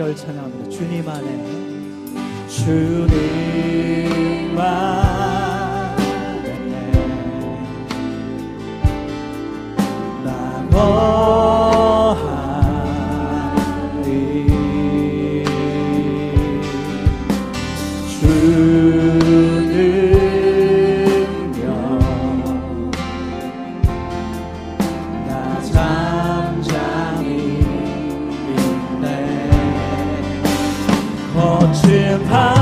시절 찬양합니다. 주님 안에 주님 안에 脸庞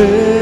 Yeah.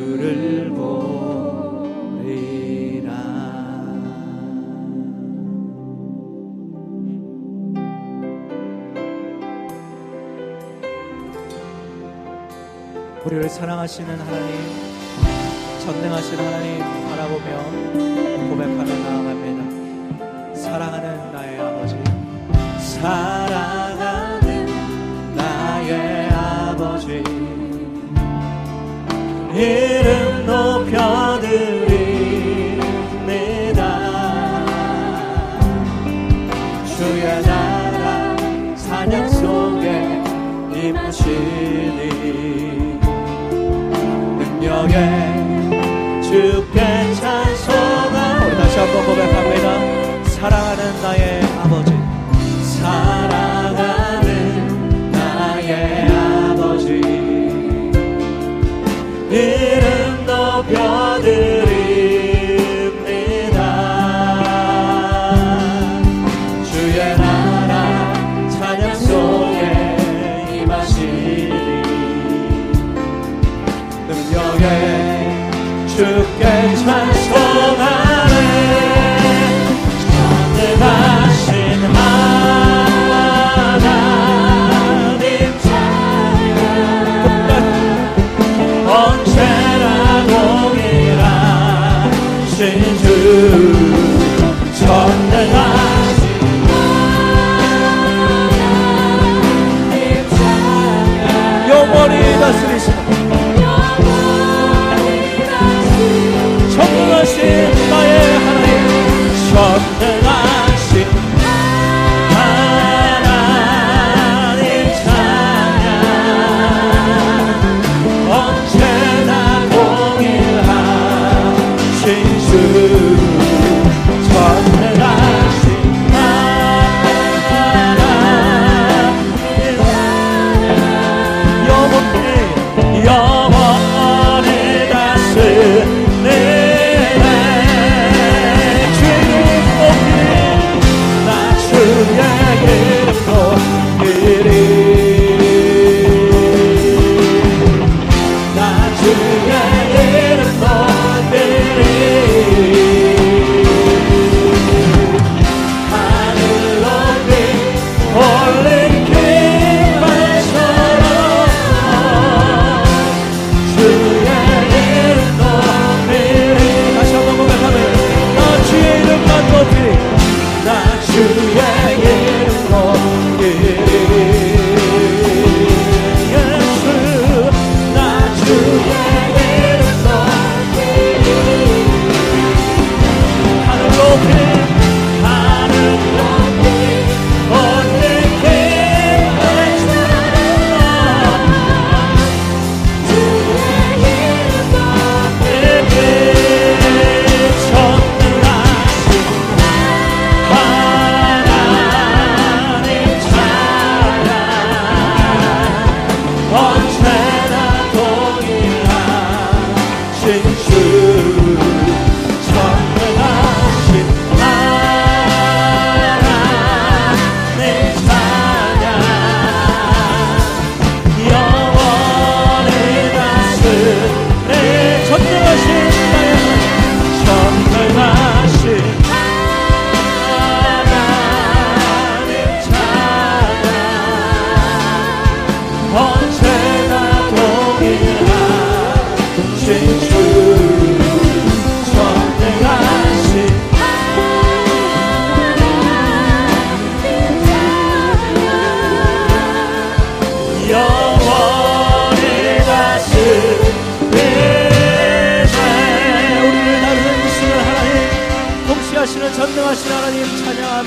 주를 보리라. 우리를 사랑하시는 하나님 전능하신 하나님 바라보며 고백하며 나아갑니다 사랑하는 나의 아버지 사랑. 이름 높여드립니다. 주께 찬송하 우리 다시 한번 고백합니다. 사랑하는 나의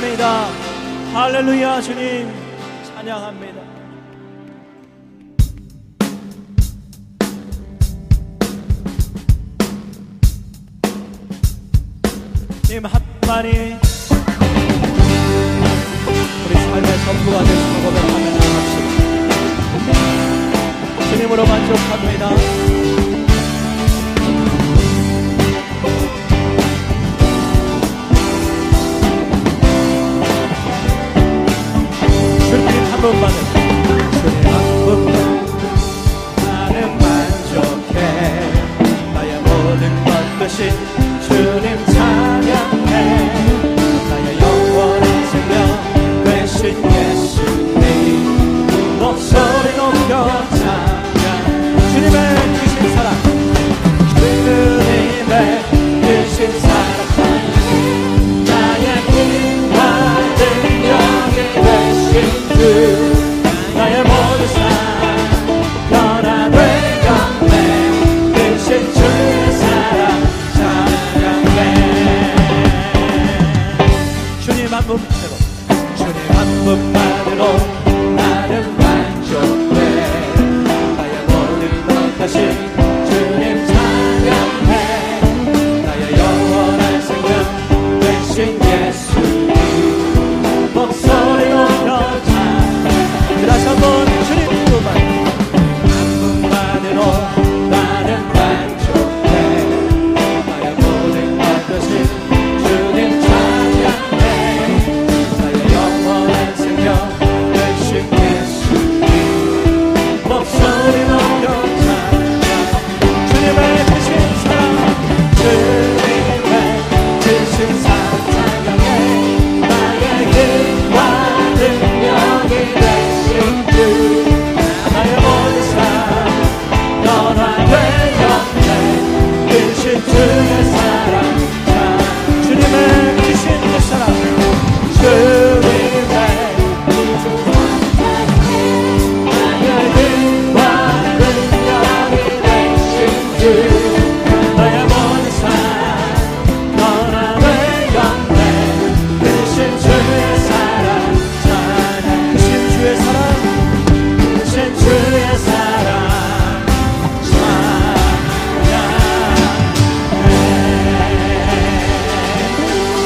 찬양합니다. 할렐루야 주님 찬양합니다. 주님 우리 삶의 전부가 되시고 고백합니다. 주님으로 만족합니다. Boom button.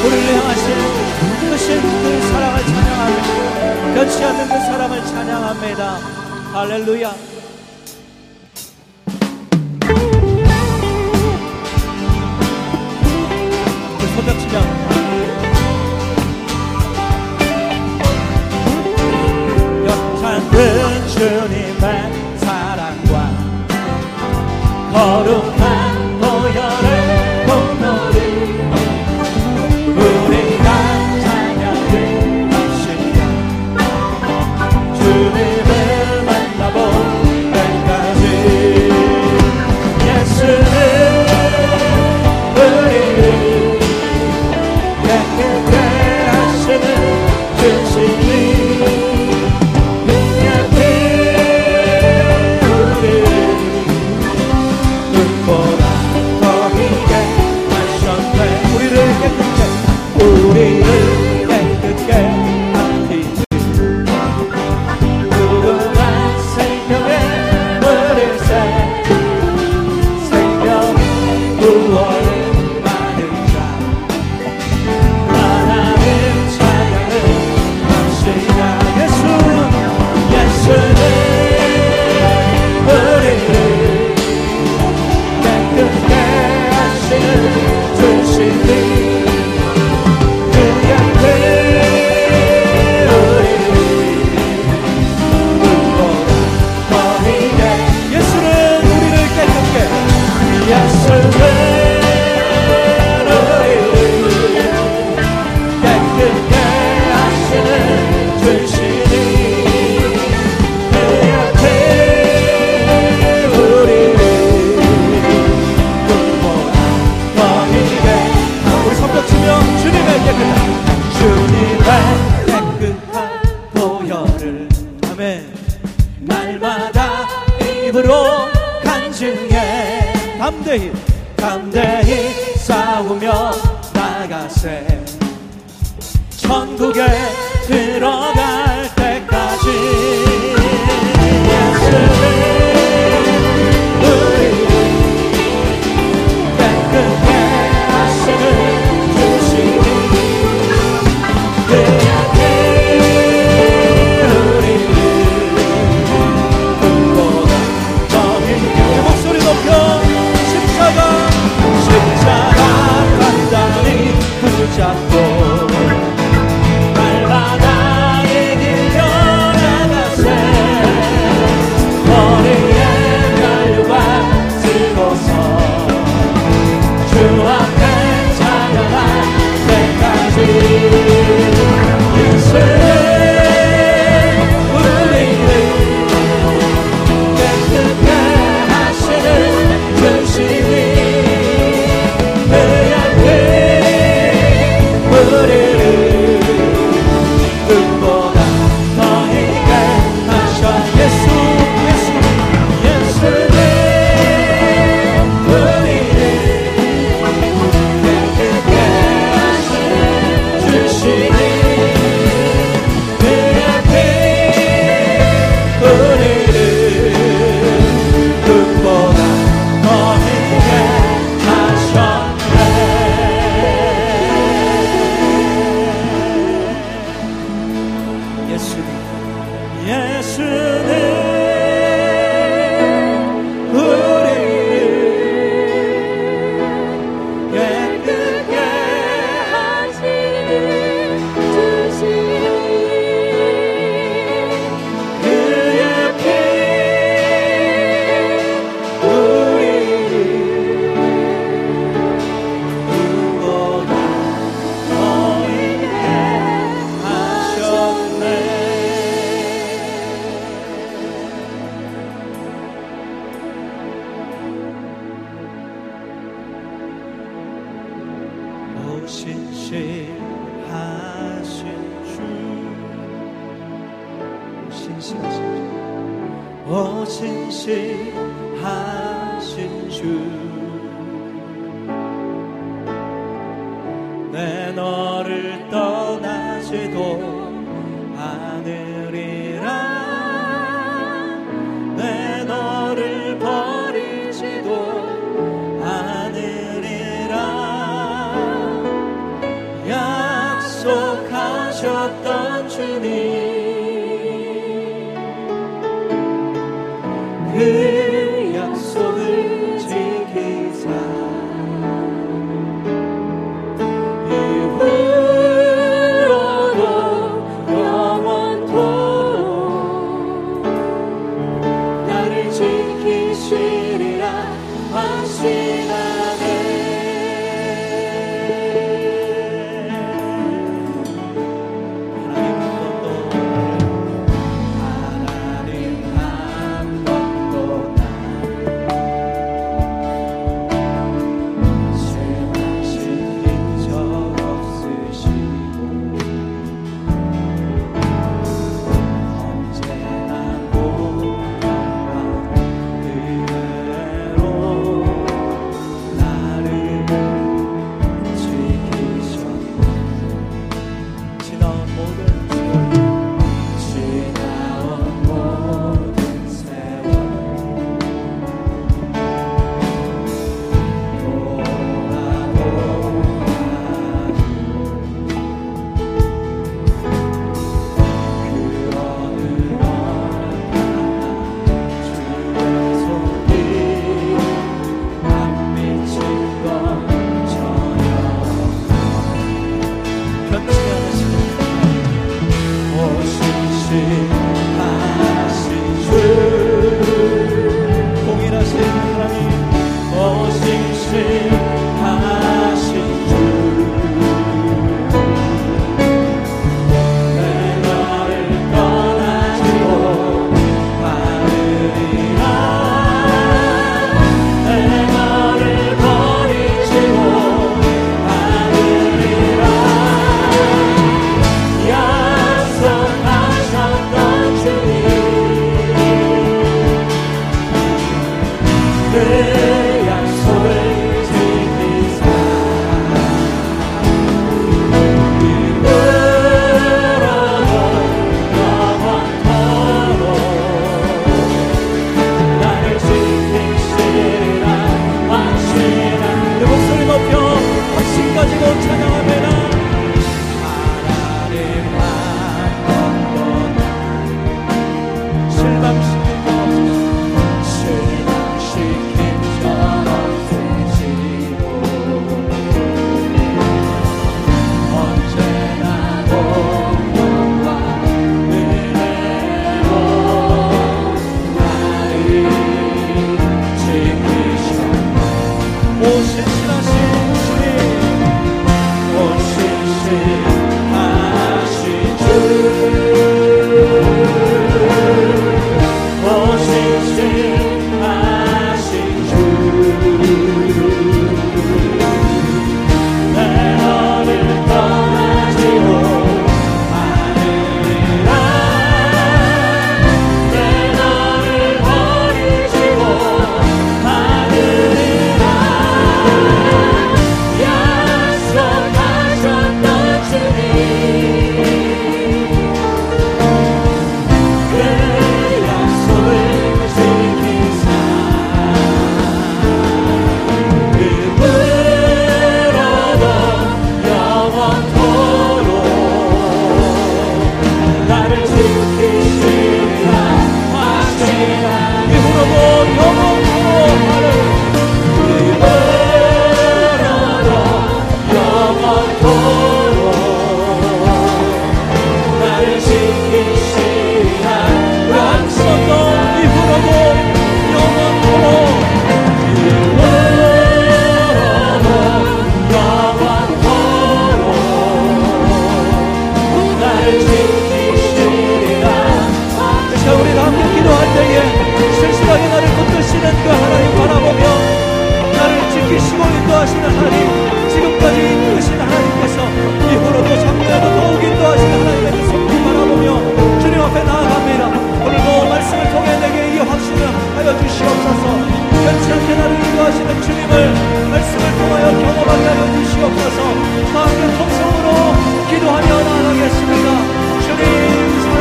우리를 향하신 끝이 그 사랑을 찬양합니다. 끝이 않는 그 사랑을 찬양합니다. 할렐루야. 그 새벽 시간. 그 주님의 아멘. 날마다 입으로 간증해. 담대히 담대히 싸우며 나가세. 천국에 들어갈 때까지